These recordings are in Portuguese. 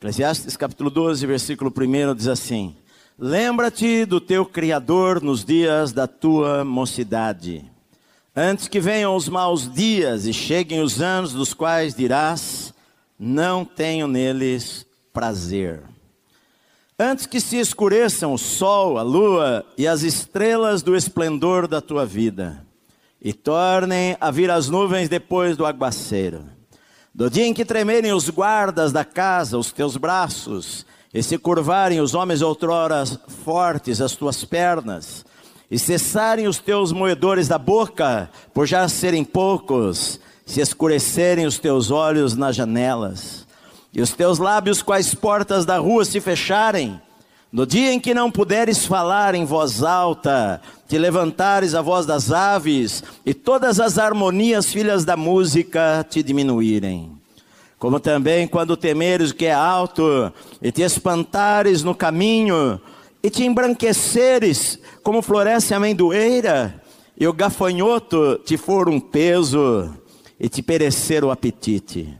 Eclesiastes capítulo 12, versículo 1 diz assim: Lembra-te do teu Criador nos dias da tua mocidade, antes que venham os maus dias e cheguem os anos dos quais dirás: Não tenho neles prazer. Antes que se escureçam o sol, a lua e as estrelas do esplendor da tua vida, e tornem a vir as nuvens depois do aguaceiro do dia em que tremerem os guardas da casa, os teus braços, e se curvarem os homens outrora fortes, as tuas pernas, e cessarem os teus moedores da boca, por já serem poucos, se escurecerem os teus olhos nas janelas, e os teus lábios quais portas da rua se fecharem, no dia em que não puderes falar em voz alta, te levantares a voz das aves, e todas as harmonias, filhas da música, te diminuírem. Como também quando temeres o que é alto, e te espantares no caminho, e te embranqueceres, como floresce a amendoeira, e o gafanhoto te for um peso, e te perecer o apetite.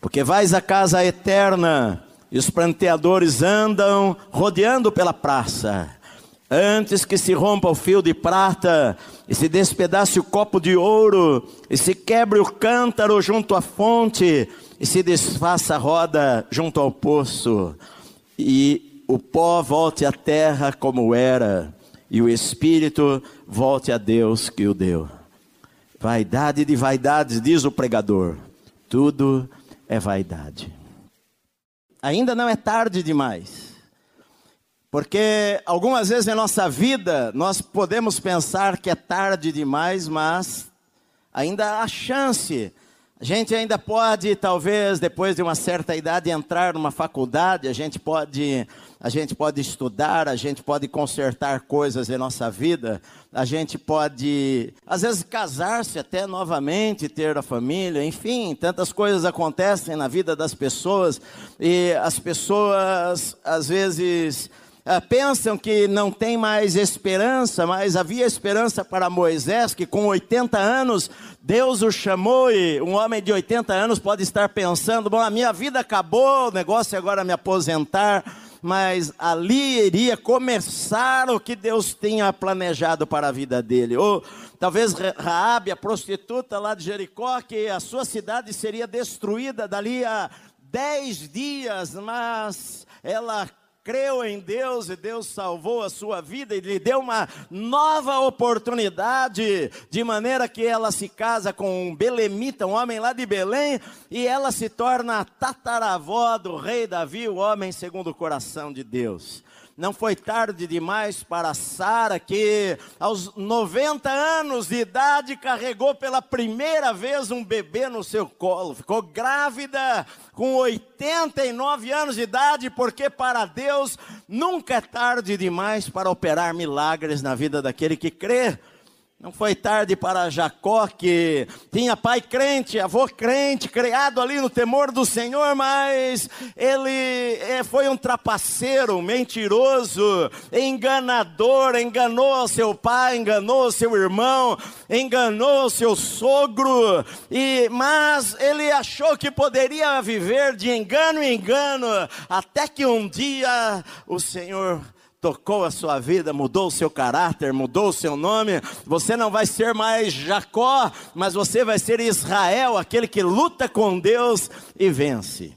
Porque vais à casa eterna, e os pranteadores andam rodeando pela praça. Antes que se rompa o fio de prata, e se despedace o copo de ouro, e se quebre o cântaro junto à fonte, e se desfaça a roda junto ao poço, e o pó volte à terra como era, e o espírito volte a Deus que o deu. Vaidade de vaidades, diz o pregador, tudo é vaidade ainda não é tarde demais. Porque algumas vezes em nossa vida nós podemos pensar que é tarde demais, mas ainda há chance. A gente ainda pode, talvez, depois de uma certa idade, entrar numa faculdade, a gente pode, a gente pode estudar, a gente pode consertar coisas em nossa vida, a gente pode, às vezes, casar-se até novamente, ter a família, enfim, tantas coisas acontecem na vida das pessoas, e as pessoas, às vezes, pensam que não tem mais esperança, mas havia esperança para Moisés, que com 80 anos Deus o chamou e um homem de 80 anos pode estar pensando: bom, a minha vida acabou, o negócio é agora me aposentar, mas ali iria começar o que Deus tinha planejado para a vida dele. Ou talvez Raabe, a prostituta lá de Jericó, que a sua cidade seria destruída dali a dez dias, mas ela creu em Deus e Deus salvou a sua vida e lhe deu uma nova oportunidade, de maneira que ela se casa com um belemita, um homem lá de Belém, e ela se torna a tataravó do rei Davi, o homem segundo o coração de Deus. Não foi tarde demais para Sara, que aos 90 anos de idade carregou pela primeira vez um bebê no seu colo. Ficou grávida com 89 anos de idade, porque para Deus nunca é tarde demais para operar milagres na vida daquele que crê. Não foi tarde para Jacó, que tinha pai crente, avô crente, criado ali no temor do Senhor, mas ele é, foi um trapaceiro, mentiroso, enganador, enganou seu pai, enganou seu irmão, enganou seu sogro, e mas ele achou que poderia viver de engano em engano, até que um dia o Senhor tocou a sua vida, mudou o seu caráter, mudou o seu nome. Você não vai ser mais Jacó, mas você vai ser Israel, aquele que luta com Deus e vence.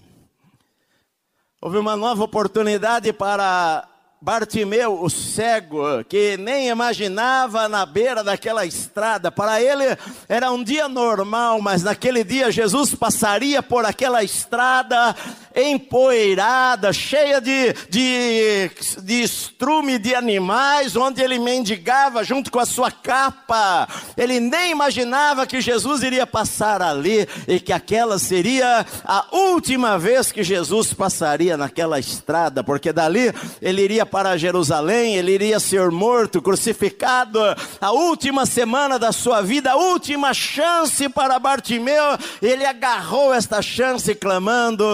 Houve uma nova oportunidade para Bartimeu, o cego, que nem imaginava na beira daquela estrada, para ele era um dia normal, mas naquele dia Jesus passaria por aquela estrada empoeirada, cheia de, de, de estrume de animais, onde ele mendigava junto com a sua capa. Ele nem imaginava que Jesus iria passar ali e que aquela seria a última vez que Jesus passaria naquela estrada, porque dali ele iria para Jerusalém, ele iria ser morto, crucificado, a última semana da sua vida, a última chance para Bartimeu, ele agarrou esta chance clamando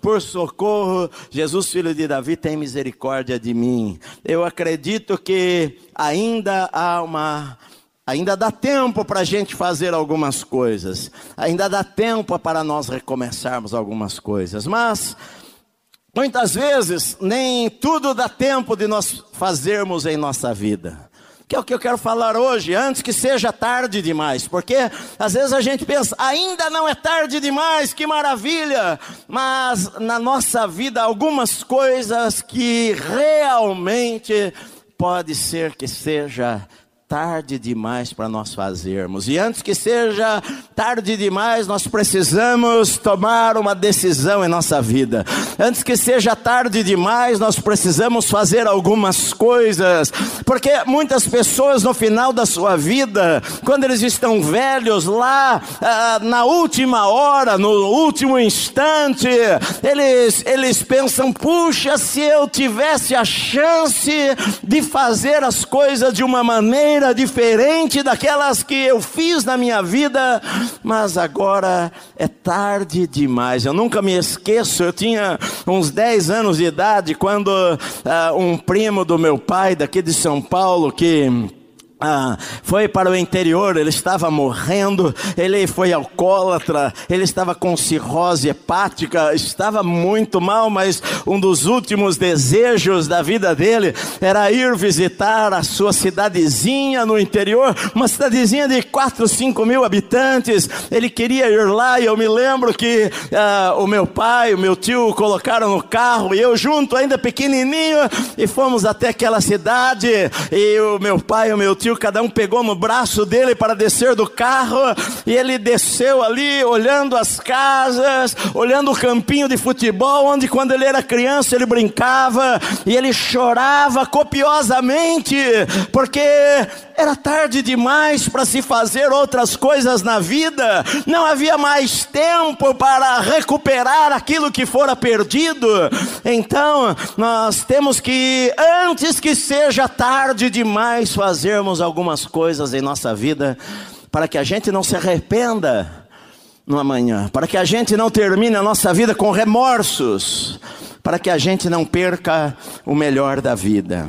por socorro. Jesus, filho de Davi, tem misericórdia de mim. Eu acredito que ainda há uma Ainda dá tempo para a gente fazer algumas coisas, ainda dá tempo para nós recomeçarmos algumas coisas, mas Muitas vezes, nem tudo dá tempo de nós fazermos em nossa vida. Que é o que eu quero falar hoje, antes que seja tarde demais, porque às vezes a gente pensa, ainda não é tarde demais, que maravilha, mas na nossa vida algumas coisas que realmente pode ser que seja tarde demais para nós fazermos. E antes que seja tarde demais, nós precisamos tomar uma decisão em nossa vida. Antes que seja tarde demais, nós precisamos fazer algumas coisas. Porque muitas pessoas no final da sua vida, quando eles estão velhos, lá ah, na última hora, no último instante, eles, eles pensam: puxa, se eu tivesse a chance de fazer as coisas de uma maneira maneira diferente daquelas que eu fiz na minha vida, mas agora é tarde demais. Eu nunca me esqueço, eu tinha uns 10 anos de idade quando uh, um primo do meu pai, daqui de São Paulo, que ah, foi para o interior, ele estava morrendo, ele foi alcoólatra, ele estava com cirrose hepática, estava muito mal, mas um dos últimos desejos da vida dele era ir visitar a sua cidadezinha no interior, uma cidadezinha de 4, 5 mil habitantes. Ele queria ir lá e eu me lembro que ah, o meu pai, o meu tio colocaram no carro e eu junto, ainda pequenininho, e fomos até aquela cidade. E o meu pai, o meu tio, cada um pegou no braço dele para descer do carro, e ele desceu ali, olhando as casas, olhando o campinho de futebol, onde quando ele era criança ele brincava, e ele chorava copiosamente, porque era tarde demais para se fazer outras coisas na vida, não havia mais tempo para recuperar aquilo que fora perdido. Então, nós temos que, antes que seja tarde demais, fazermos algumas coisas em nossa vida, para que a gente não se arrependa no amanhã, para que a gente não termine a nossa vida com remorsos, para que a gente não perca o melhor da vida.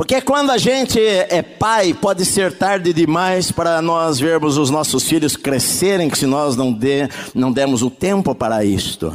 Porque quando a gente é pai, pode ser tarde demais para nós vermos os nossos filhos crescerem, se nós não, dê, não demos o tempo para isto.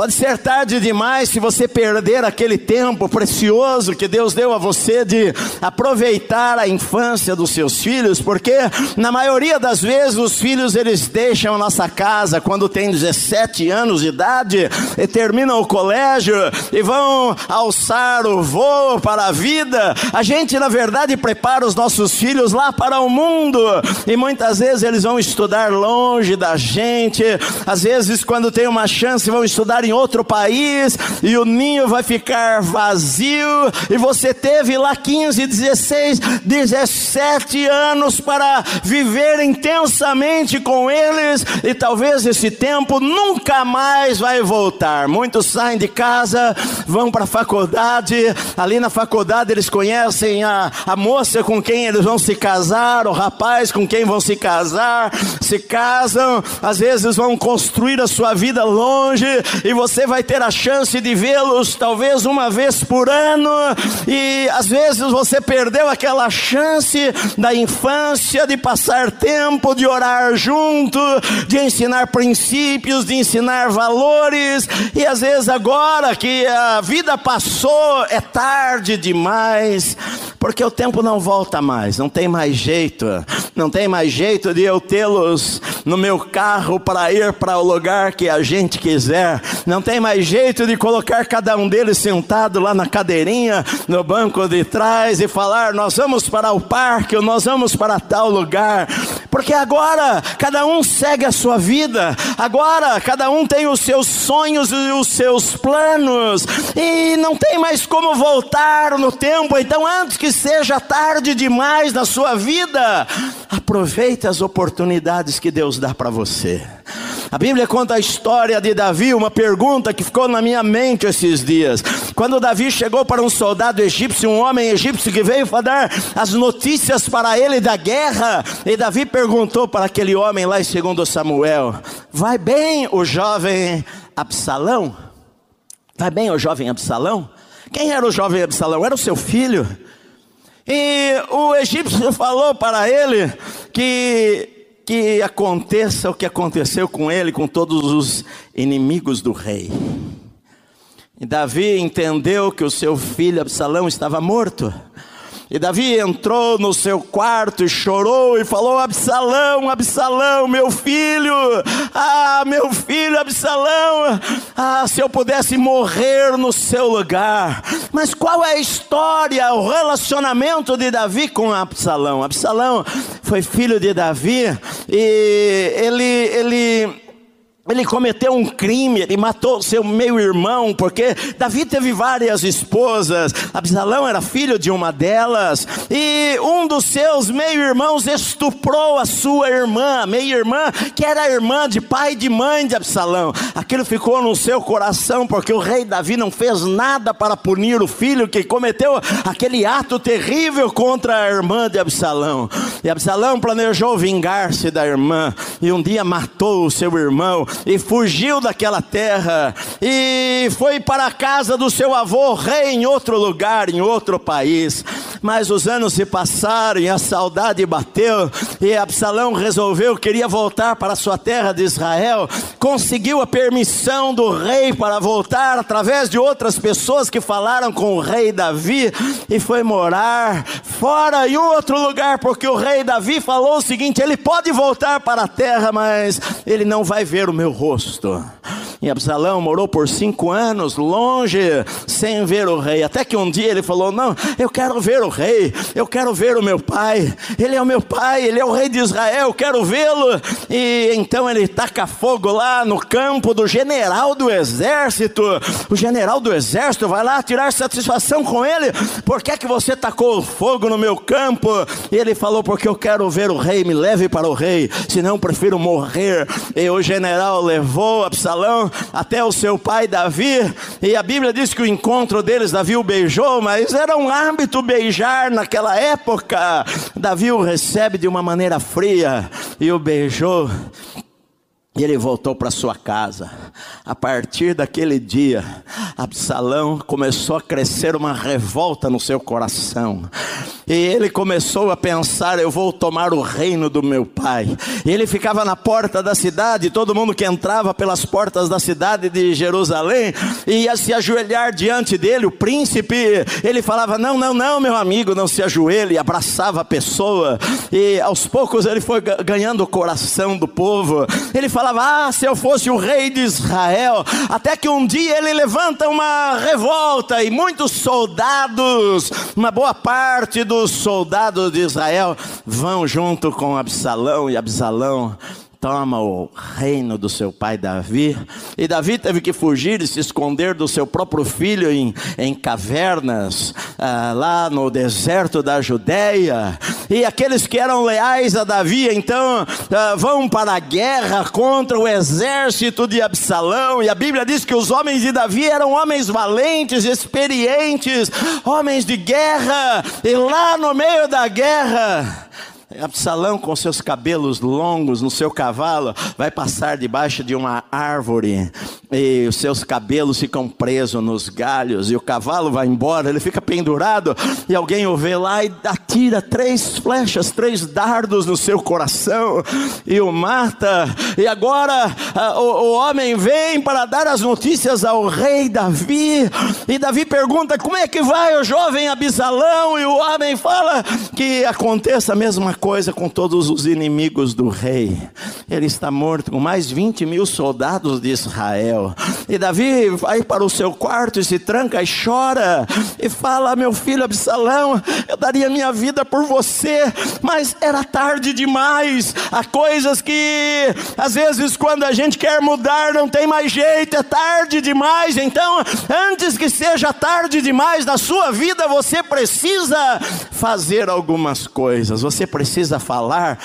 Pode ser tarde demais se você perder aquele tempo precioso que Deus deu a você de aproveitar a infância dos seus filhos, porque na maioria das vezes os filhos eles deixam a nossa casa quando têm 17 anos de idade e terminam o colégio e vão alçar o voo para a vida. A gente na verdade prepara os nossos filhos lá para o mundo e muitas vezes eles vão estudar longe da gente. Às vezes quando tem uma chance vão estudar em em outro país e o ninho vai ficar vazio. E você teve lá 15, 16, 17 anos para viver intensamente com eles. E talvez esse tempo nunca mais vai voltar. Muitos saem de casa, vão para a faculdade, ali na faculdade eles conhecem a, a moça com quem eles vão se casar, o rapaz com quem vão se casar, se casam, às vezes vão construir a sua vida longe e você vai ter a chance de vê-los talvez uma vez por ano, e às vezes você perdeu aquela chance da infância de passar tempo, de orar junto, de ensinar princípios, de ensinar valores, e às vezes agora que a vida passou, é tarde demais, porque o tempo não volta mais, não tem mais jeito, não tem mais jeito de eu tê-los no meu carro para ir para o lugar que a gente quiser, não tem mais jeito de colocar cada um deles sentado lá na cadeirinha, no banco de trás e falar: Nós vamos para o parque, ou nós vamos para tal lugar, porque agora cada um segue a sua vida, agora cada um tem os seus sonhos e os seus planos, e não tem mais como voltar no tempo, então antes que seja tarde demais na sua vida, aproveite as oportunidades que Deus dá para você. A Bíblia conta a história de Davi, uma pergunta que ficou na minha mente esses dias. Quando Davi chegou para um soldado egípcio, um homem egípcio que veio dar as notícias para ele da guerra, e Davi perguntou para aquele homem lá em 2 Samuel: Vai bem o jovem Absalão? Vai bem o jovem Absalão? Quem era o jovem Absalão? Era o seu filho. E o egípcio falou para ele que que aconteça o que aconteceu com ele, com todos os inimigos do rei. E Davi entendeu que o seu filho Absalão estava morto. E Davi entrou no seu quarto e chorou e falou: Absalão, Absalão, meu filho, ah, meu filho Absalão, ah, se eu pudesse morrer no seu lugar. Mas qual é a história, o relacionamento de Davi com Absalão? Absalão foi filho de Davi e ele, ele ele cometeu um crime, ele matou seu meio-irmão, porque Davi teve várias esposas, Absalão era filho de uma delas, e um dos seus meio-irmãos estuprou a sua irmã, meia-irmã, que era irmã de pai e de mãe de Absalão. Aquilo ficou no seu coração, porque o rei Davi não fez nada para punir o filho que cometeu aquele ato terrível contra a irmã de Absalão. E Absalão planejou vingar-se da irmã, e um dia matou o seu irmão e fugiu daquela terra e foi para a casa do seu avô, rei em outro lugar, em outro país. Mas os anos se passaram e a saudade bateu, e Absalão resolveu, queria voltar para a sua terra de Israel, conseguiu a permissão do rei para voltar através de outras pessoas que falaram com o rei Davi e foi morar fora em outro lugar, porque o rei Davi falou o seguinte: ele pode voltar para a terra, mas ele não vai ver o meu rosto. E Absalão morou por cinco anos longe, sem ver o rei. Até que um dia ele falou: Não, eu quero ver o rei, eu quero ver o meu pai. Ele é o meu pai, ele é o rei de Israel, eu quero vê-lo. E então ele taca fogo lá no campo do general do exército. O general do exército vai lá tirar satisfação com ele. Por que, é que você tacou fogo no meu campo? E ele falou: Porque eu quero ver o rei, me leve para o rei, senão prefiro morrer. E o general levou Absalão até o seu pai Davi, e a Bíblia diz que o encontro deles, Davi o beijou, mas era um hábito beijar naquela época. Davi o recebe de uma maneira fria e o beijou. E ele voltou para sua casa. A partir daquele dia, Absalão começou a crescer uma revolta no seu coração. E ele começou a pensar: eu vou tomar o reino do meu pai. E ele ficava na porta da cidade, todo mundo que entrava pelas portas da cidade de Jerusalém ia se ajoelhar diante dele, o príncipe. Ele falava: Não, não, não, meu amigo, não se ajoelhe. E abraçava a pessoa. E aos poucos ele foi ganhando o coração do povo. Ele falava: Ah, se eu fosse o rei de Israel. Até que um dia ele levanta uma revolta e muitos soldados, uma boa parte dos os soldados de Israel vão junto com Absalão, e Absalão toma o reino do seu pai Davi. E Davi teve que fugir e se esconder do seu próprio filho em, em cavernas, ah, lá no deserto da Judéia. E aqueles que eram leais a Davi, então, ah, vão para a guerra contra o exército de Absalão. E a Bíblia diz que os homens de Davi eram homens valentes, experientes, homens de guerra. E lá no meio da guerra, Absalão, com seus cabelos longos no seu cavalo, vai passar debaixo de uma árvore e os seus cabelos ficam presos nos galhos e o cavalo vai embora, ele fica pendurado e alguém o vê lá e atira três flechas, três dardos no seu coração e o mata. E agora o, o homem vem para dar as notícias ao rei Davi e Davi pergunta: Como é que vai o jovem Absalão? E o homem fala que aconteça a mesma coisa com todos os inimigos do rei. Ele está morto com mais 20 mil soldados de Israel. E Davi vai para o seu quarto e se tranca e chora. E fala: Meu filho Absalão, eu daria minha vida por você, mas era tarde demais. Há coisas que, às vezes, quando a gente quer mudar, não tem mais jeito, é tarde demais. Então, antes que seja tarde demais na sua vida, você precisa fazer algumas coisas. Você precisa precisa falar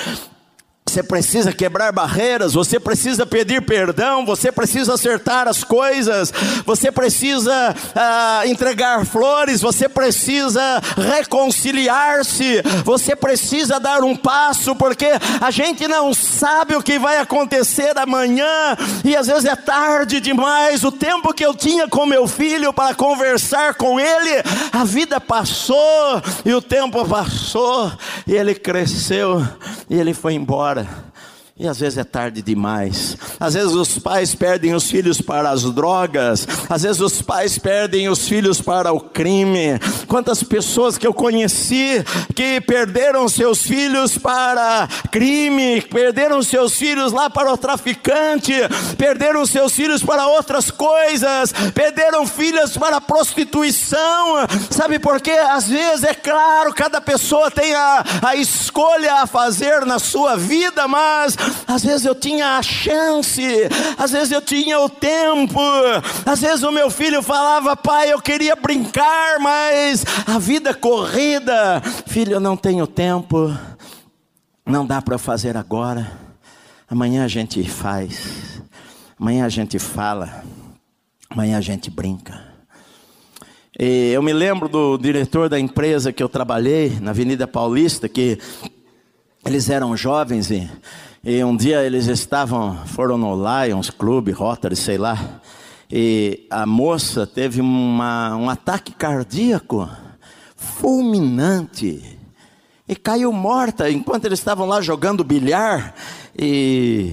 você precisa quebrar barreiras, você precisa pedir perdão, você precisa acertar as coisas, você precisa ah, entregar flores, você precisa reconciliar-se, você precisa dar um passo, porque a gente não sabe o que vai acontecer amanhã, e às vezes é tarde demais. O tempo que eu tinha com meu filho para conversar com ele, a vida passou, e o tempo passou, e ele cresceu, e ele foi embora. E às vezes é tarde demais. Às vezes os pais perdem os filhos para as drogas. Às vezes os pais perdem os filhos para o crime. Quantas pessoas que eu conheci que perderam seus filhos para crime, perderam seus filhos lá para o traficante, perderam seus filhos para outras coisas, perderam filhas para a prostituição. Sabe por quê? Às vezes, é claro, cada pessoa tem a, a escolha a fazer na sua vida, mas às vezes eu tinha a chance, às vezes eu tinha o tempo, às vezes o meu filho falava, pai, eu queria brincar, mas a vida corrida, filho, eu não tenho tempo, não dá para fazer agora, amanhã a gente faz, amanhã a gente fala, amanhã a gente brinca. E eu me lembro do diretor da empresa que eu trabalhei na Avenida Paulista, que eles eram jovens e e um dia eles estavam, foram no Lions Club, Rotary, sei lá, e a moça teve uma, um ataque cardíaco fulminante e caiu morta enquanto eles estavam lá jogando bilhar e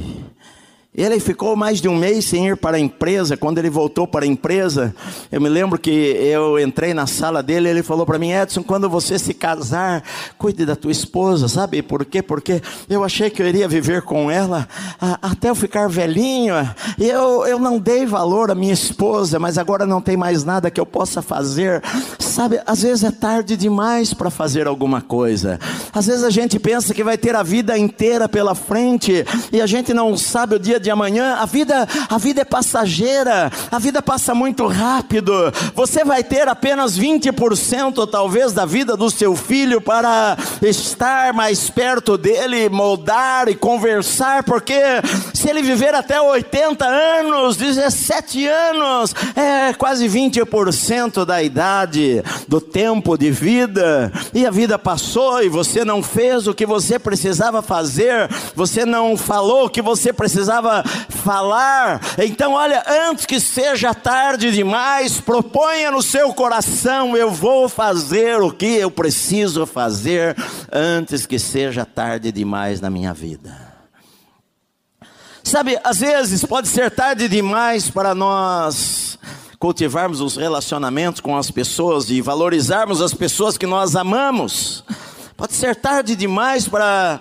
ele ficou mais de um mês sem ir para a empresa. Quando ele voltou para a empresa, eu me lembro que eu entrei na sala dele ele falou para mim: Edson, quando você se casar, cuide da tua esposa, sabe por quê? Porque eu achei que eu iria viver com ela até eu ficar velhinho. Eu, eu não dei valor à minha esposa, mas agora não tem mais nada que eu possa fazer. Sabe, às vezes é tarde demais para fazer alguma coisa. Às vezes a gente pensa que vai ter a vida inteira pela frente e a gente não sabe o dia de amanhã, a vida, a vida é passageira, a vida passa muito rápido. Você vai ter apenas 20% talvez da vida do seu filho para estar mais perto dele, moldar e conversar, porque se ele viver até 80 anos, 17 anos, é quase 20% da idade, do tempo de vida, e a vida passou e você não fez o que você precisava fazer, você não falou o que você precisava falar. Então, olha, antes que seja tarde demais, proponha no seu coração: eu vou fazer o que eu preciso fazer antes que seja tarde demais na minha vida. Sabe, às vezes pode ser tarde demais para nós cultivarmos os relacionamentos com as pessoas e valorizarmos as pessoas que nós amamos. Pode ser tarde demais para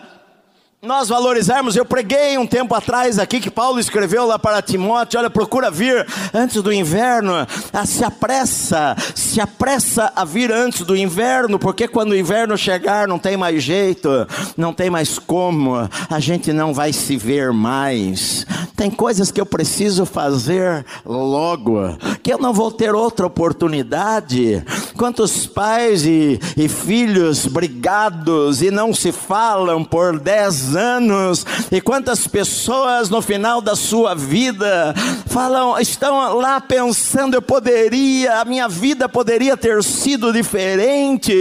nós valorizarmos, eu preguei um tempo atrás aqui que Paulo escreveu lá para Timóteo: olha, procura vir antes do inverno, ah, se apressa, se apressa a vir antes do inverno, porque quando o inverno chegar não tem mais jeito, não tem mais como, a gente não vai se ver mais. Tem coisas que eu preciso fazer logo, que eu não vou ter outra oportunidade. Quantos pais e, e filhos brigados e não se falam por dez anos, e quantas pessoas no final da sua vida falam, estão lá pensando, eu poderia, a minha vida poderia ter sido diferente.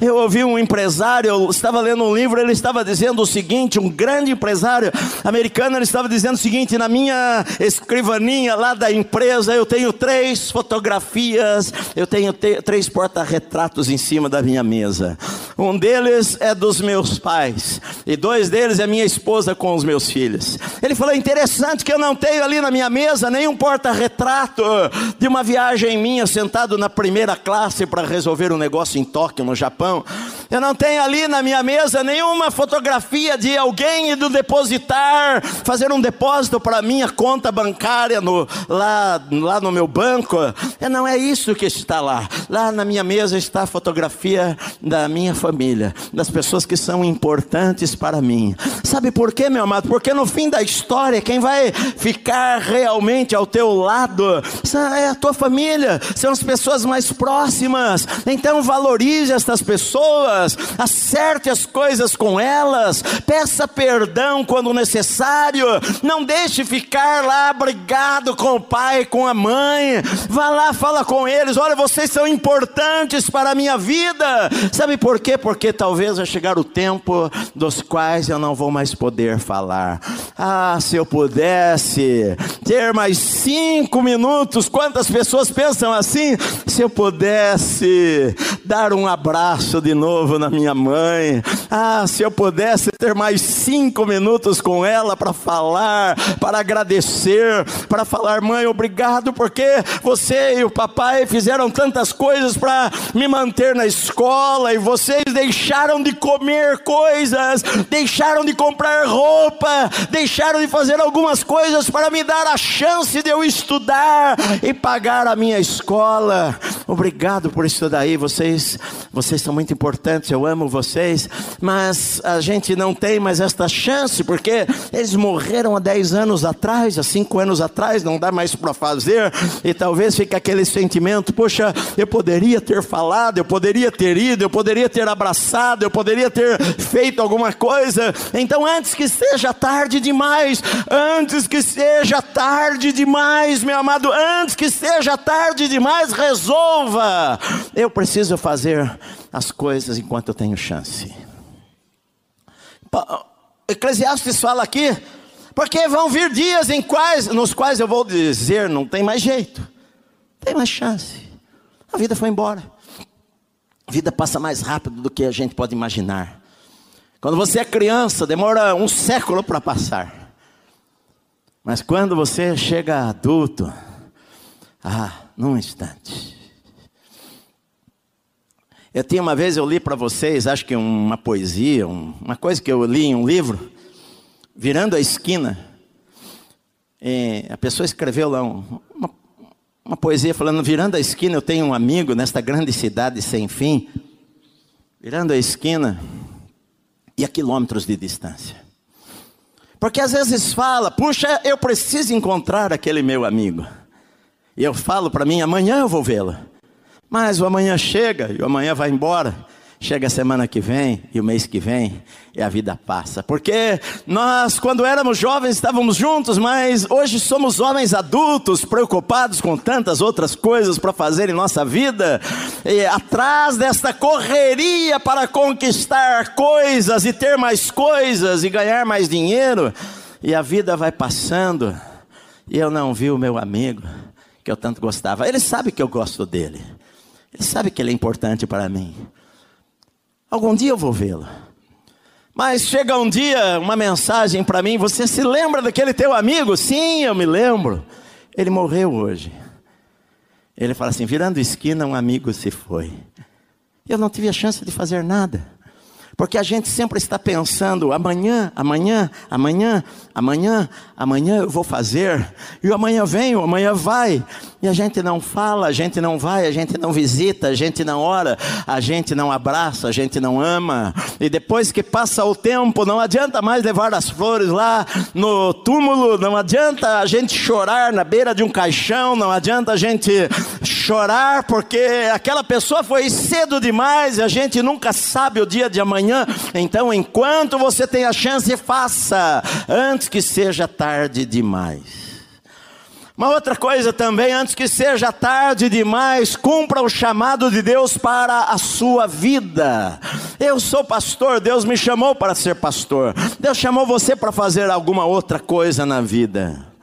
Eu ouvi um empresário, eu estava lendo um livro, ele estava dizendo o seguinte: um grande empresário americano, ele estava dizendo o seguinte: na minha escrivaninha lá da empresa, eu tenho três fotografias, eu tenho três porta-retratos em cima da minha mesa. Um deles é dos meus pais, e dois deles é minha esposa com os meus filhos. Ele falou: interessante que eu não tenho ali na minha mesa nenhum porta-retrato de uma viagem minha sentado na primeira classe para resolver um negócio em Tóquio, no Japão. Eu não tenho ali na minha mesa nenhuma fotografia de alguém indo depositar, fazer um depósito para minha conta bancária no, lá, lá no meu banco. E não é isso que está lá. Lá na minha mesa está a fotografia da minha família, das pessoas que são importantes para mim. Sabe por quê, meu amado? Porque no fim da história, quem vai ficar realmente ao teu lado é a tua família, são as pessoas mais próximas. Então valorize estas pessoas, acerte as coisas com elas, peça perdão quando necessário, não deixe ficar lá brigado com o pai, com a mãe. Vá lá, fala com eles: olha, vocês são importantes para a minha vida. Sabe por quê? Porque talvez vai chegar o tempo dos quais eu não vou mais poder falar. Ah, se eu pudesse ter mais cinco minutos, quantas pessoas pensam assim? Se eu pudesse dar um abraço de novo na minha mãe, Ah, se eu pudesse ter mais cinco minutos com ela para falar, para agradecer, para falar, mãe, obrigado porque você e o papai fizeram tantas coisas para me manter na escola e vocês deixaram de comer coisas, deixaram de comprar roupa, deixaram de fazer algumas coisas para me dar a chance de eu estudar e pagar a minha escola. Obrigado por isso daí, vocês, vocês são muito importantes, eu amo vocês, mas a gente não tem mais esta chance porque eles morreram há 10 anos atrás, há 5 anos atrás, não dá mais para fazer, e talvez fique aquele sentimento: poxa, eu poderia ter falado, eu poderia ter ido, eu poderia ter abraçado, eu poderia ter feito alguma coisa. Então, antes que seja tarde demais, antes que seja tarde demais, meu amado, antes que seja tarde demais, resolva. Eu preciso fazer as coisas enquanto eu tenho chance. Eclesiastes fala aqui, porque vão vir dias em quais, nos quais eu vou dizer, não tem mais jeito, não tem mais chance. A vida foi embora. A vida passa mais rápido do que a gente pode imaginar. Quando você é criança, demora um século para passar. Mas quando você chega adulto, ah, num instante. Eu tinha uma vez, eu li para vocês, acho que uma poesia, uma coisa que eu li em um livro, virando a esquina. a pessoa escreveu lá uma, uma poesia falando: virando a esquina, eu tenho um amigo nesta grande cidade sem fim. Virando a esquina e a quilômetros de distância. Porque às vezes fala, puxa, eu preciso encontrar aquele meu amigo. E eu falo para mim, amanhã eu vou vê-lo. Mas o amanhã chega e o amanhã vai embora. Chega a semana que vem e o mês que vem e a vida passa. Porque nós, quando éramos jovens, estávamos juntos, mas hoje somos homens adultos, preocupados com tantas outras coisas para fazer em nossa vida. E atrás desta correria para conquistar coisas e ter mais coisas e ganhar mais dinheiro. E a vida vai passando e eu não vi o meu amigo que eu tanto gostava. Ele sabe que eu gosto dele. Ele sabe que ele é importante para mim. Algum dia eu vou vê-lo. Mas chega um dia uma mensagem para mim: Você se lembra daquele teu amigo? Sim, eu me lembro. Ele morreu hoje. Ele fala assim: virando esquina, um amigo se foi. Eu não tive a chance de fazer nada. Porque a gente sempre está pensando, amanhã, amanhã, amanhã, amanhã, amanhã eu vou fazer, e amanhã vem, amanhã vai, e a gente não fala, a gente não vai, a gente não visita, a gente não ora, a gente não abraça, a gente não ama, e depois que passa o tempo, não adianta mais levar as flores lá no túmulo, não adianta a gente chorar na beira de um caixão, não adianta a gente chorar porque aquela pessoa foi cedo demais e a gente nunca sabe o dia de amanhã. Então, enquanto você tem a chance, faça antes que seja tarde demais. Uma outra coisa também, antes que seja tarde demais, cumpra o chamado de Deus para a sua vida. Eu sou pastor, Deus me chamou para ser pastor. Deus chamou você para fazer alguma outra coisa na vida.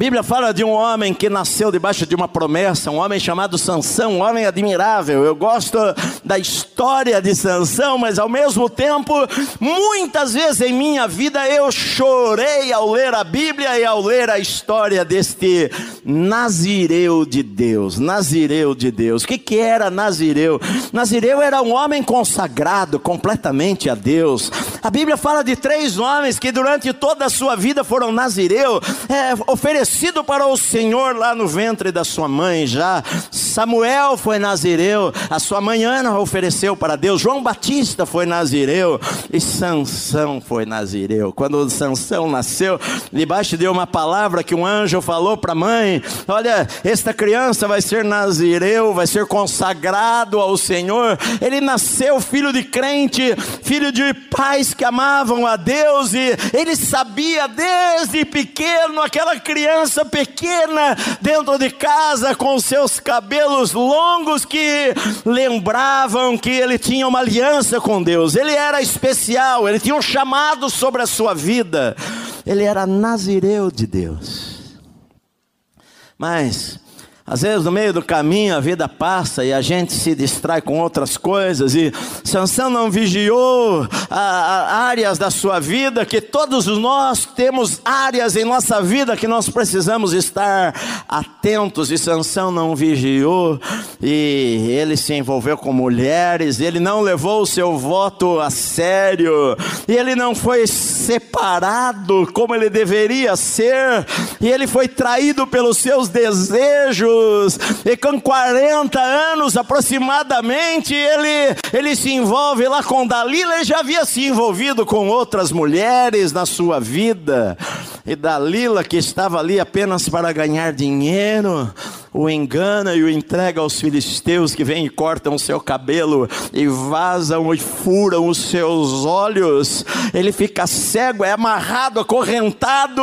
Bíblia fala de um homem que nasceu debaixo de uma promessa, um homem chamado Sansão, um homem admirável. Eu gosto da história de Sansão, mas ao mesmo tempo, muitas vezes em minha vida eu chorei ao ler a Bíblia e ao ler a história deste Nazireu de Deus. Nazireu de Deus. O que, que era Nazireu? Nazireu era um homem consagrado completamente a Deus. A Bíblia fala de três homens que durante toda a sua vida foram Nazireu, é, oferecido para o Senhor lá no ventre da sua mãe já. Samuel foi nazireu, a sua mãe Ana ofereceu para Deus. João Batista foi nazireu e Sansão foi nazireu. Quando Sansão nasceu, debaixo de uma palavra que um anjo falou para a mãe: Olha, esta criança vai ser nazireu, vai ser consagrado ao Senhor. Ele nasceu filho de crente, filho de pais que amavam a Deus e ele sabia desde pequeno aquela criança criança pequena dentro de casa com seus cabelos longos que lembravam que ele tinha uma aliança com Deus. Ele era especial, ele tinha um chamado sobre a sua vida. Ele era nazireu de Deus. Mas Às vezes no meio do caminho a vida passa e a gente se distrai com outras coisas. E Sansão não vigiou a, a, áreas da sua vida que todos nós temos áreas em nossa vida que nós precisamos estar atentos. E Sansão não vigiou e ele se envolveu com mulheres, ele não levou o seu voto a sério e ele não foi separado como ele deveria ser e ele foi traído pelos seus desejos e com 40 anos aproximadamente, ele, ele se envolve lá com Dalila e já havia se envolvido com outras mulheres na sua vida. E Dalila, que estava ali apenas para ganhar dinheiro, o engana e o entrega aos filisteus que vêm e cortam o seu cabelo e vazam e furam os seus olhos. Ele fica cego, é amarrado, acorrentado,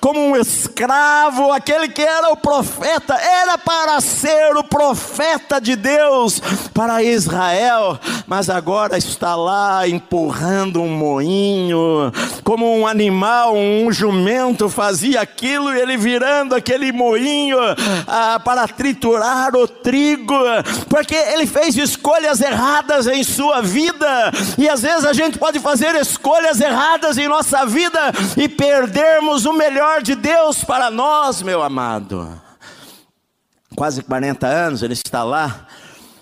como um escravo. Aquele que era o profeta, era para ser o profeta de Deus para Israel, mas agora está lá empurrando um moinho, como um animal, um jumento fazia aquilo e ele virando aquele moinho. Ah, para triturar o trigo, porque ele fez escolhas erradas em sua vida, e às vezes a gente pode fazer escolhas erradas em nossa vida e perdermos o melhor de Deus para nós, meu amado. Quase 40 anos ele está lá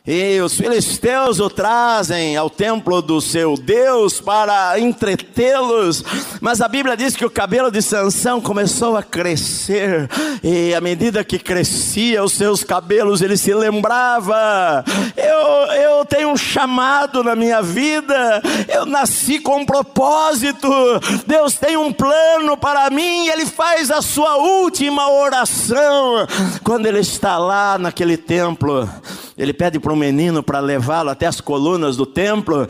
e os filisteus o trazem ao templo do seu Deus para entretê-los. Mas a Bíblia diz que o cabelo de Sansão começou a crescer. E à medida que crescia os seus cabelos, ele se lembrava: eu, eu tenho um chamado na minha vida. Eu nasci com um propósito. Deus tem um plano para mim. Ele faz a sua última oração quando ele está lá naquele templo. Ele pede para um menino para levá-lo até as colunas do templo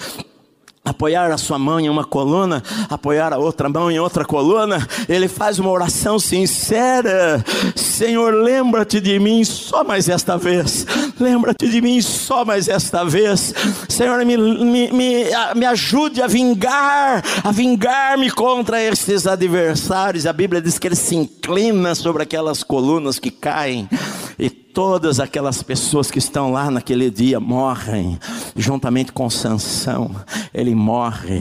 apoiar a sua mão em uma coluna, apoiar a outra mão em outra coluna, ele faz uma oração sincera: Senhor, lembra-te de mim só mais esta vez, lembra-te de mim só mais esta vez, Senhor, me, me, me, me ajude a vingar, a vingar-me contra esses adversários. A Bíblia diz que ele se inclina sobre aquelas colunas que caem todas aquelas pessoas que estão lá naquele dia morrem, juntamente com Sansão, ele morre.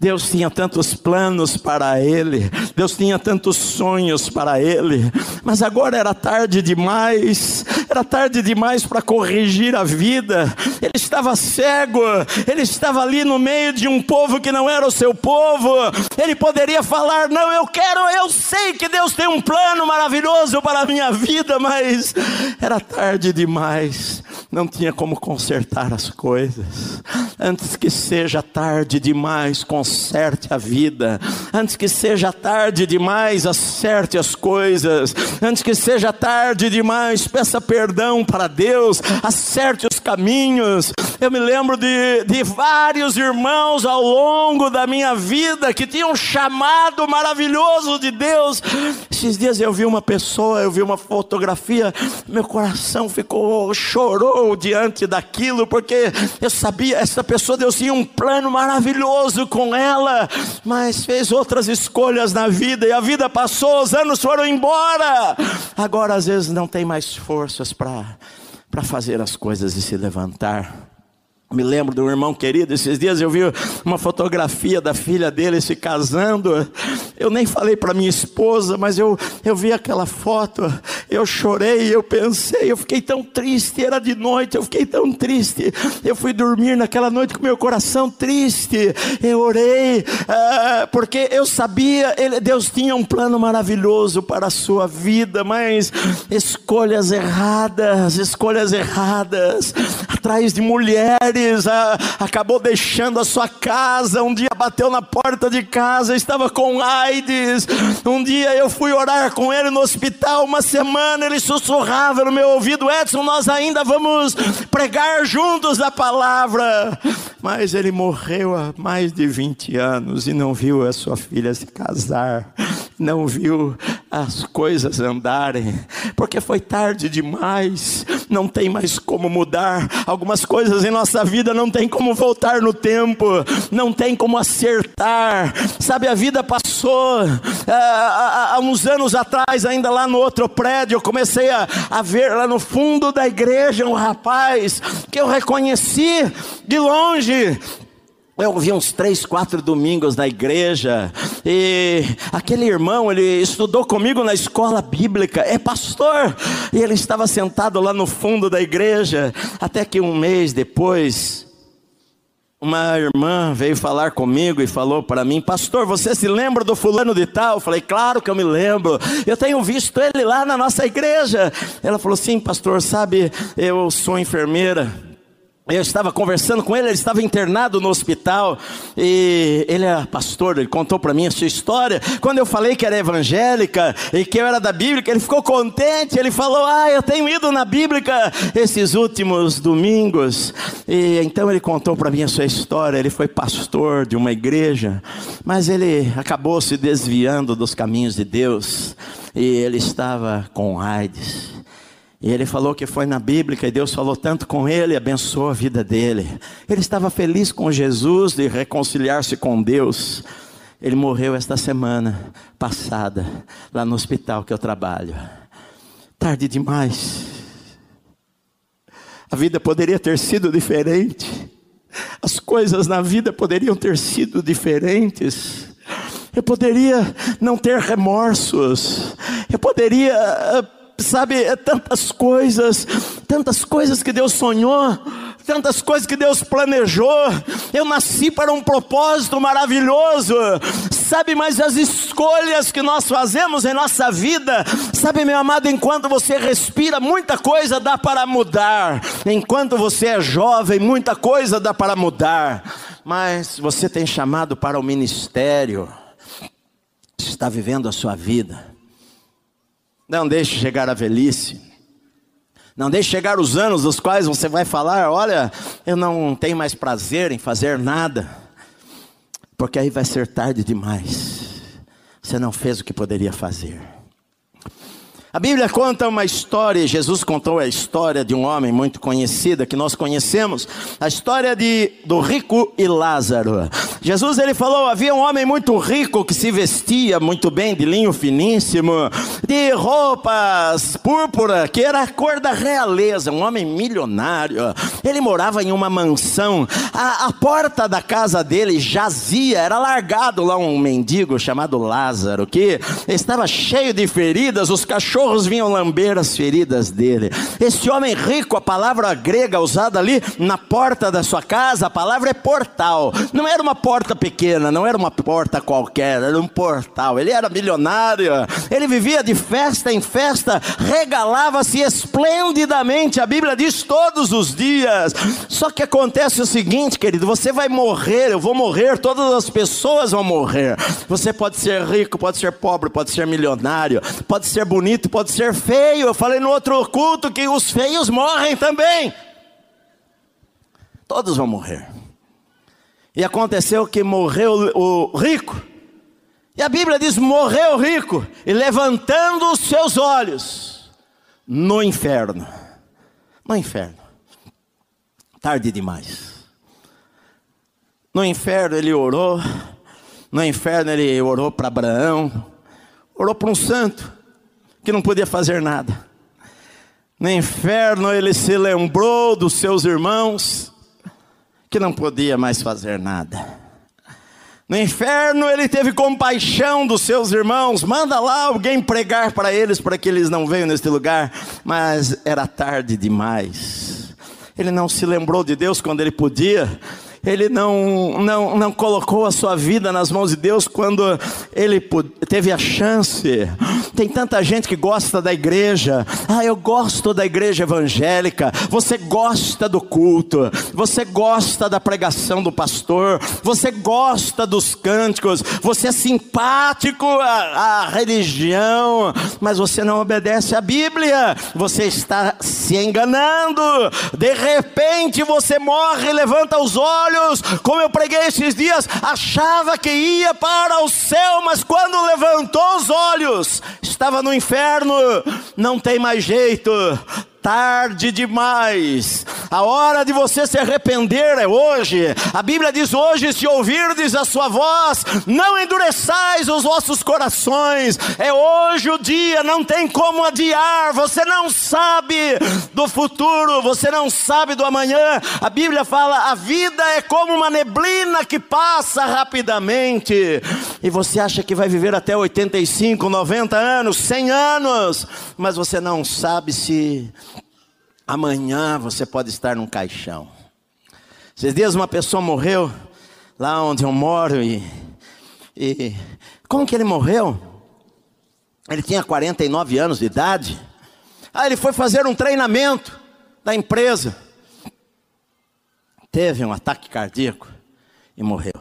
Deus tinha tantos planos para ele, Deus tinha tantos sonhos para ele, mas agora era tarde demais, era tarde demais para corrigir a vida. Ele estava cego, ele estava ali no meio de um povo que não era o seu povo. Ele poderia falar: Não, eu quero, eu sei que Deus tem um plano maravilhoso para a minha vida, mas era tarde demais, não tinha como consertar as coisas. Antes que seja tarde demais, conserte a vida. Antes que seja tarde demais, acerte as coisas. Antes que seja tarde demais, peça perdão para Deus, acerte caminhos. Eu me lembro de, de vários irmãos ao longo da minha vida que tinham um chamado maravilhoso de Deus. Esses dias eu vi uma pessoa, eu vi uma fotografia, meu coração ficou, chorou diante daquilo, porque eu sabia, essa pessoa, Deus tinha um plano maravilhoso com ela, mas fez outras escolhas na vida, e a vida passou, os anos foram embora. Agora, às vezes, não tem mais forças para fazer as coisas e se levantar. Me lembro de um irmão querido, esses dias eu vi uma fotografia da filha dele se casando. Eu nem falei para minha esposa, mas eu, eu vi aquela foto, eu chorei, eu pensei, eu fiquei tão triste. Era de noite, eu fiquei tão triste. Eu fui dormir naquela noite com meu coração triste. Eu orei, ah, porque eu sabia, ele, Deus tinha um plano maravilhoso para a sua vida, mas escolhas erradas, escolhas erradas, atrás de mulheres a, acabou deixando a sua casa. Um dia bateu na porta de casa, estava com AIDS. Um dia eu fui orar com ele no hospital. Uma semana ele sussurrava no meu ouvido: Edson, nós ainda vamos pregar juntos a palavra. Mas ele morreu há mais de 20 anos e não viu a sua filha se casar, não viu as coisas andarem, porque foi tarde demais, não tem mais como mudar. Algumas coisas em nossa vida não tem como voltar no tempo, não tem como acertar. Sabe, a vida passou. É, há, uns anos atrás, ainda lá no outro prédio, eu comecei a, a ver lá no fundo da igreja um rapaz que eu reconheci de longe, eu vi uns três, quatro domingos na igreja, e aquele irmão, ele estudou comigo na escola bíblica, é pastor, e ele estava sentado lá no fundo da igreja, até que um mês depois, uma irmã veio falar comigo e falou para mim, pastor, você se lembra do fulano de tal? Eu falei, claro que eu me lembro, eu tenho visto ele lá na nossa igreja. Ela falou, sim, pastor, sabe, eu sou enfermeira, eu estava conversando com ele, ele estava internado no hospital e ele é pastor, ele contou para mim a sua história. Quando eu falei que era evangélica e que eu era da Bíblica, ele ficou contente. Ele falou: Ah, eu tenho ido na Bíblica esses últimos domingos. E então ele contou para mim a sua história. Ele foi pastor de uma igreja, mas ele acabou se desviando dos caminhos de Deus e ele estava com AIDS. E ele falou que foi na Bíblia e Deus falou tanto com ele, abençoou a vida dele. Ele estava feliz com Jesus de reconciliar-se com Deus. Ele morreu esta semana passada, lá no hospital que eu trabalho. Tarde demais. A vida poderia ter sido diferente. As coisas na vida poderiam ter sido diferentes. Eu poderia não ter remorsos. Eu poderia sabe, é tantas coisas, tantas coisas que Deus sonhou, tantas coisas que Deus planejou. Eu nasci para um propósito maravilhoso, sabe, mas as escolhas que nós fazemos em nossa vida, sabe, meu amado, enquanto você respira, muita coisa dá para mudar, enquanto você é jovem, muita coisa dá para mudar, mas você tem chamado para o ministério, está vivendo a sua vida não deixe chegar a velhice. Não deixe chegar os anos dos quais você vai falar: olha, eu não tenho mais prazer em fazer nada, porque aí vai ser tarde demais. Você não fez o que poderia fazer. A Bíblia conta uma história, Jesus contou a história de um homem muito conhecida que nós conhecemos, a história de, do rico e Lázaro. Jesus ele falou: havia um homem muito rico que se vestia muito bem de linho finíssimo, de roupas púrpura, que era a cor da realeza, um homem milionário. Ele morava em uma mansão, a, a porta da casa dele jazia, era largado lá um mendigo chamado Lázaro, que estava cheio de feridas, os cachorros cachorros vinham lamber as feridas dele. Esse homem rico, a palavra grega usada ali na porta da sua casa, a palavra é portal. Não era uma porta pequena, não era uma porta qualquer, era um portal. Ele era milionário, ele vivia de festa em festa, regalava-se esplendidamente. A Bíblia diz todos os dias. Só que acontece o seguinte, querido: você vai morrer, eu vou morrer, todas as pessoas vão morrer. Você pode ser rico, pode ser pobre, pode ser milionário, pode ser bonito, pode ser feio. Eu falei no outro culto que os feios morrem também. Todos vão morrer. E aconteceu que morreu o rico. E a Bíblia diz: morreu o rico, e levantando os seus olhos no inferno. No inferno. Tarde demais. No inferno ele orou. No inferno ele orou para Abraão. Orou para um santo que não podia fazer nada. No inferno ele se lembrou dos seus irmãos, que não podia mais fazer nada. No inferno ele teve compaixão dos seus irmãos, manda lá alguém pregar para eles para que eles não venham neste lugar, mas era tarde demais. Ele não se lembrou de Deus quando ele podia, ele não, não, não colocou a sua vida nas mãos de Deus quando ele teve a chance. Tem tanta gente que gosta da igreja. Ah, eu gosto da igreja evangélica. Você gosta do culto. Você gosta da pregação do pastor. Você gosta dos cânticos. Você é simpático à, à religião. Mas você não obedece à Bíblia. Você está se enganando. De repente você morre, levanta os olhos. Como eu preguei esses dias, achava que ia para o céu, mas quando levantou os olhos, estava no inferno, não tem mais jeito, tarde demais. A hora de você se arrepender é hoje. A Bíblia diz: hoje, se ouvirdes a sua voz, não endureçais os vossos corações. É hoje o dia, não tem como adiar. Você não sabe do futuro, você não sabe do amanhã. A Bíblia fala: a vida é como uma neblina que passa rapidamente. E você acha que vai viver até 85, 90 anos, 100 anos, mas você não sabe se Amanhã você pode estar num caixão. Esses dias uma pessoa morreu lá onde eu moro e, e como que ele morreu? Ele tinha 49 anos de idade. Aí ele foi fazer um treinamento da empresa. Teve um ataque cardíaco e morreu.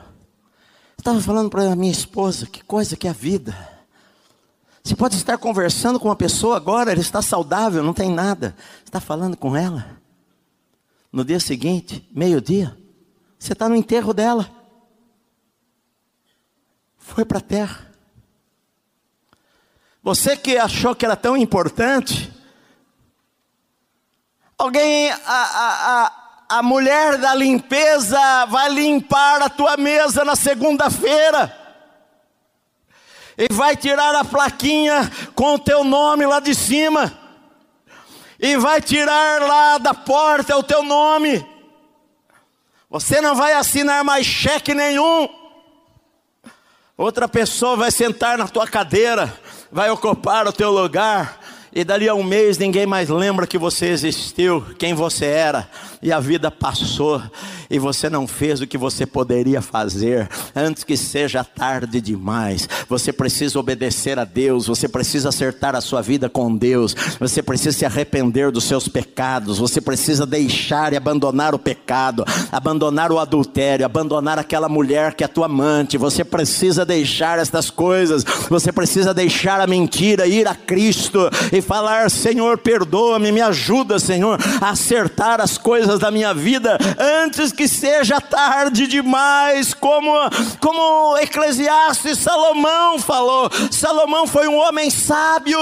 Estava falando para minha esposa que coisa que é a vida. Você pode estar conversando com uma pessoa agora, ela está saudável, não tem nada. Está falando com ela. No dia seguinte, meio-dia, você está no enterro dela. Foi para a terra. Você que achou que era tão importante, alguém, a, a, a, a mulher da limpeza vai limpar a tua mesa na segunda-feira e vai tirar a plaquinha com o teu nome lá de cima, e vai tirar lá da porta o teu nome. Você não vai assinar mais cheque nenhum. Outra pessoa vai sentar na tua cadeira, vai ocupar o teu lugar, e dali a um mês ninguém mais lembra que você existiu, quem você era, e a vida passou, e você não fez o que você poderia fazer, antes que seja tarde demais. Você precisa obedecer a Deus, você precisa acertar a sua vida com Deus, você precisa se arrepender dos seus pecados, você precisa deixar e abandonar o pecado, abandonar o adultério, abandonar aquela mulher que é tua amante, você precisa deixar estas coisas, você precisa deixar a mentira, ir a Cristo e falar: Senhor, perdoa-me, me ajuda, Senhor, a acertar as coisas da minha vida antes que seja tarde demais, como, como Eclesiastes Salomão falou. Salomão foi um homem sábio,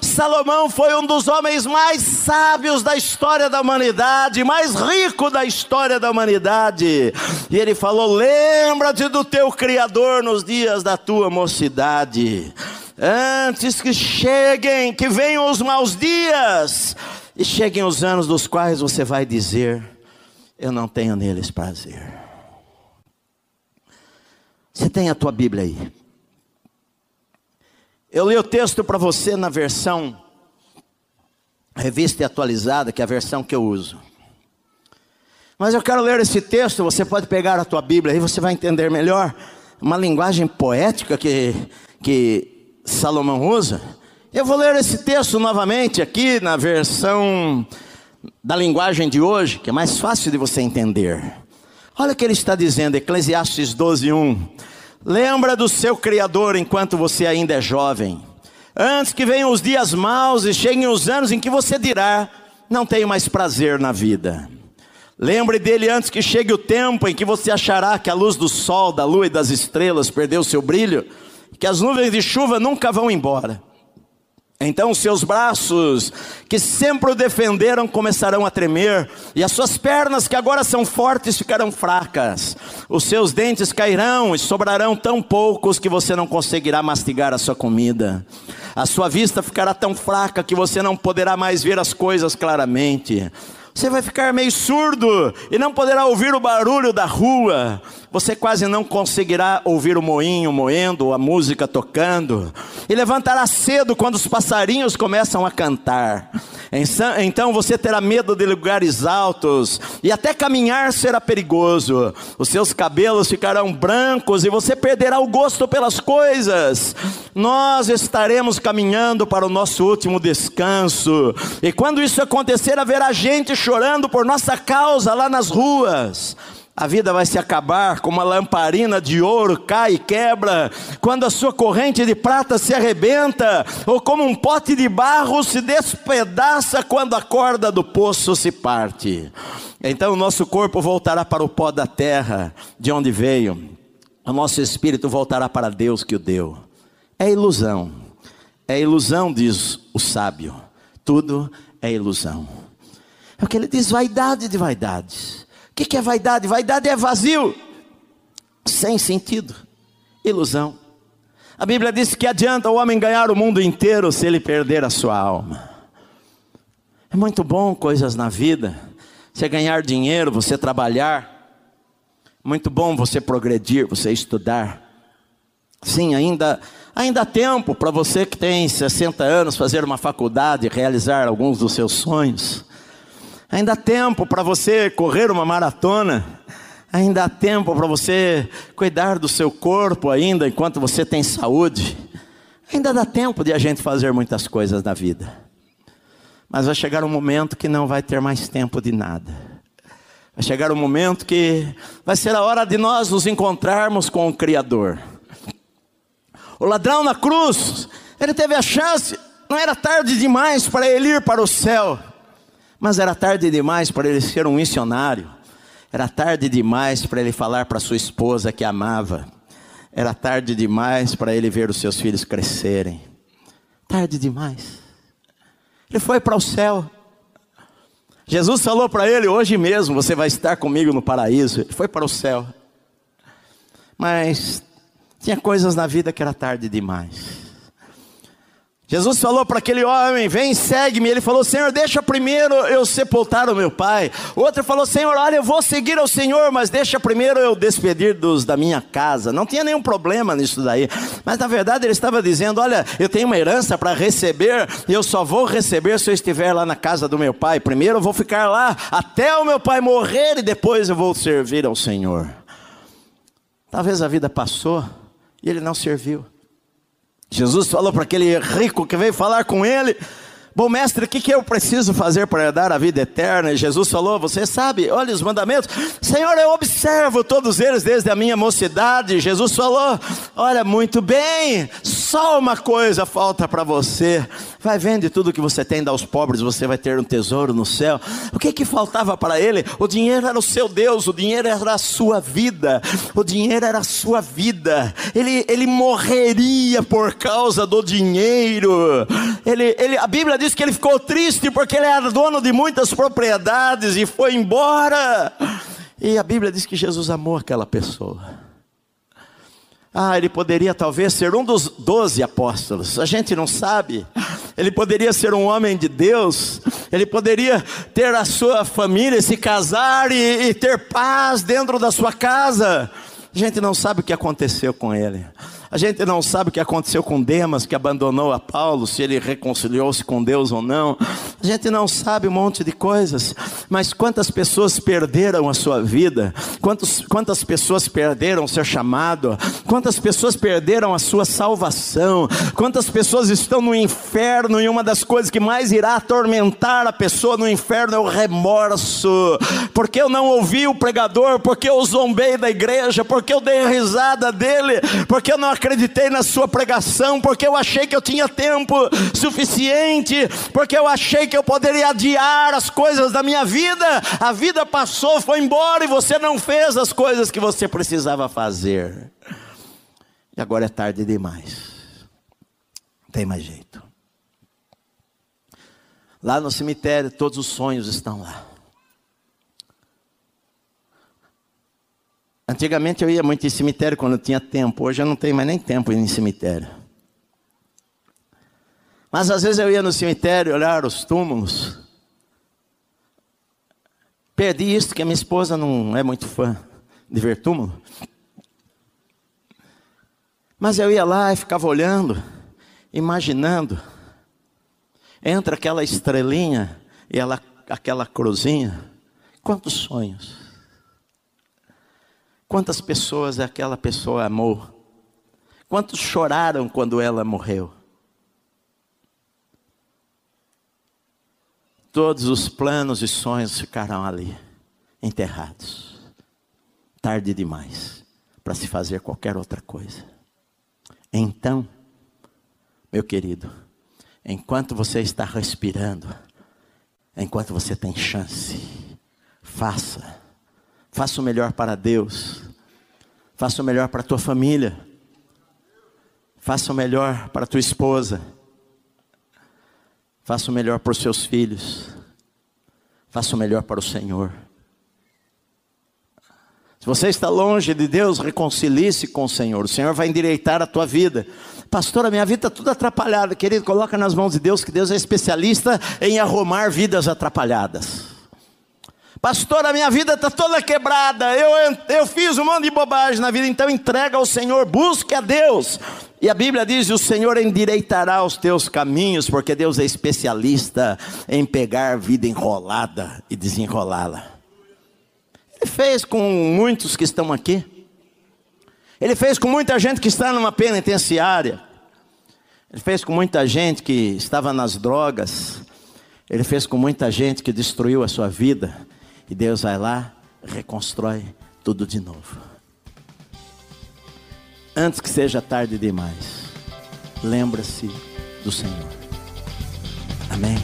Salomão foi um dos homens mais sábios da história da humanidade, mais rico da história da humanidade. E ele falou: Lembra-te do teu Criador nos dias da tua mocidade antes que cheguem, que venham os maus dias, e cheguem os anos dos quais você vai dizer: Eu não tenho neles prazer. Você tem a tua Bíblia aí. Eu li o texto para você na versão revista e atualizada, que é a versão que eu uso. Mas eu quero ler esse texto, você pode pegar a tua Bíblia e você vai entender melhor. Uma linguagem poética que, que Salomão usa. Eu vou ler esse texto novamente aqui na versão da linguagem de hoje, que é mais fácil de você entender. Olha o que ele está dizendo, Eclesiastes 12:1. Lembra do seu Criador enquanto você ainda é jovem, antes que venham os dias maus e cheguem os anos em que você dirá: Não tenho mais prazer na vida. Lembre dele antes que chegue o tempo em que você achará que a luz do sol, da lua e das estrelas perdeu seu brilho que as nuvens de chuva nunca vão embora. Então seus braços, que sempre o defenderam, começarão a tremer, e as suas pernas, que agora são fortes, ficarão fracas. Os seus dentes cairão e sobrarão tão poucos que você não conseguirá mastigar a sua comida. A sua vista ficará tão fraca que você não poderá mais ver as coisas claramente. Você vai ficar meio surdo e não poderá ouvir o barulho da rua. Você quase não conseguirá ouvir o moinho moendo, a música tocando. E levantará cedo quando os passarinhos começam a cantar. Então você terá medo de lugares altos, e até caminhar será perigoso. Os seus cabelos ficarão brancos, e você perderá o gosto pelas coisas. Nós estaremos caminhando para o nosso último descanso, e quando isso acontecer, haverá gente chorando por nossa causa lá nas ruas. A vida vai se acabar como uma lamparina de ouro cai e quebra, quando a sua corrente de prata se arrebenta, ou como um pote de barro se despedaça quando a corda do poço se parte. Então o nosso corpo voltará para o pó da terra, de onde veio, o nosso espírito voltará para Deus que o deu. É ilusão, é ilusão, diz o sábio. Tudo é ilusão. É o que ele diz: vaidade de vaidades. O que é vaidade? Vaidade é vazio, sem sentido, ilusão. A Bíblia diz que adianta o homem ganhar o mundo inteiro se ele perder a sua alma. É muito bom coisas na vida, você ganhar dinheiro, você trabalhar. Muito bom você progredir, você estudar. Sim, ainda, ainda há tempo para você que tem 60 anos fazer uma faculdade, realizar alguns dos seus sonhos. Ainda há tempo para você correr uma maratona. Ainda há tempo para você cuidar do seu corpo ainda enquanto você tem saúde. Ainda dá tempo de a gente fazer muitas coisas na vida. Mas vai chegar um momento que não vai ter mais tempo de nada. Vai chegar um momento que vai ser a hora de nós nos encontrarmos com o Criador. O ladrão na cruz, ele teve a chance, não era tarde demais para ele ir para o céu, mas era tarde demais para ele ser um missionário, era tarde demais para ele falar para sua esposa que amava, era tarde demais para ele ver os seus filhos crescerem, tarde demais. Ele foi para o céu. Jesus falou para ele: Hoje mesmo você vai estar comigo no paraíso. Ele foi para o céu. Mas tinha coisas na vida que era tarde demais. Jesus falou para aquele homem: Vem, segue-me. Ele falou: Senhor, deixa primeiro eu sepultar o meu pai. Outro falou: Senhor, olha, eu vou seguir ao Senhor, mas deixa primeiro eu despedir dos da minha casa. Não tinha nenhum problema nisso daí. Mas na verdade ele estava dizendo: Olha, eu tenho uma herança para receber, e eu só vou receber se eu estiver lá na casa do meu pai. Primeiro eu vou ficar lá até o meu pai morrer e depois eu vou servir ao Senhor. Talvez a vida passou e ele não serviu. Jesus falou para aquele rico que veio falar com ele: Bom mestre, o que, que eu preciso fazer para dar a vida eterna? E Jesus falou: Você sabe, olha os mandamentos. Senhor, eu observo todos eles desde a minha mocidade. Jesus falou: Olha, muito bem, só uma coisa falta para você. Vai vende tudo que você tem, dá aos pobres, você vai ter um tesouro no céu. O que que faltava para ele? O dinheiro era o seu Deus, o dinheiro era a sua vida. O dinheiro era a sua vida. Ele, ele morreria por causa do dinheiro. Ele, ele, a Bíblia diz que ele ficou triste porque ele era dono de muitas propriedades e foi embora. E a Bíblia diz que Jesus amou aquela pessoa. Ah, ele poderia talvez ser um dos doze apóstolos, a gente não sabe. Ele poderia ser um homem de Deus, ele poderia ter a sua família, se casar e, e ter paz dentro da sua casa. A gente não sabe o que aconteceu com ele. A gente não sabe o que aconteceu com Demas, que abandonou a Paulo, se ele reconciliou-se com Deus ou não. A gente não sabe um monte de coisas. Mas quantas pessoas perderam a sua vida? Quantos, quantas pessoas perderam o seu chamado? Quantas pessoas perderam a sua salvação? Quantas pessoas estão no inferno? E uma das coisas que mais irá atormentar a pessoa no inferno é o remorso. Porque eu não ouvi o pregador, porque eu zombei da igreja, porque eu dei risada dele, porque eu não na sua pregação, porque eu achei que eu tinha tempo suficiente, porque eu achei que eu poderia adiar as coisas da minha vida. A vida passou, foi embora e você não fez as coisas que você precisava fazer. E agora é tarde demais. Não tem mais jeito. Lá no cemitério, todos os sonhos estão lá. Antigamente eu ia muito em cemitério quando tinha tempo, hoje eu não tenho mais nem tempo em cemitério. Mas às vezes eu ia no cemitério olhar os túmulos. Perdi isso, que a minha esposa não é muito fã de ver túmulo. Mas eu ia lá e ficava olhando, imaginando. Entra aquela estrelinha e ela, aquela cruzinha. Quantos sonhos. Quantas pessoas aquela pessoa amou? Quantos choraram quando ela morreu? Todos os planos e sonhos ficaram ali, enterrados. Tarde demais para se fazer qualquer outra coisa. Então, meu querido, enquanto você está respirando, enquanto você tem chance, faça Faça o melhor para Deus. Faça o melhor para a tua família. Faça o melhor para a tua esposa. Faça o melhor para os seus filhos. Faça o melhor para o Senhor. Se você está longe de Deus, reconcilie-se com o Senhor. O Senhor vai endireitar a tua vida. Pastor, a minha vida está tudo atrapalhada. Querido, coloca nas mãos de Deus, que Deus é especialista em arrumar vidas atrapalhadas. Pastor, a minha vida está toda quebrada. Eu, eu fiz um monte de bobagem na vida, então entrega ao Senhor, busque a Deus. E a Bíblia diz: o Senhor endireitará os teus caminhos, porque Deus é especialista em pegar vida enrolada e desenrolá-la. Ele fez com muitos que estão aqui. Ele fez com muita gente que está numa penitenciária. Ele fez com muita gente que estava nas drogas. Ele fez com muita gente que destruiu a sua vida. E Deus vai lá, reconstrói tudo de novo. Antes que seja tarde demais, lembra-se do Senhor. Amém.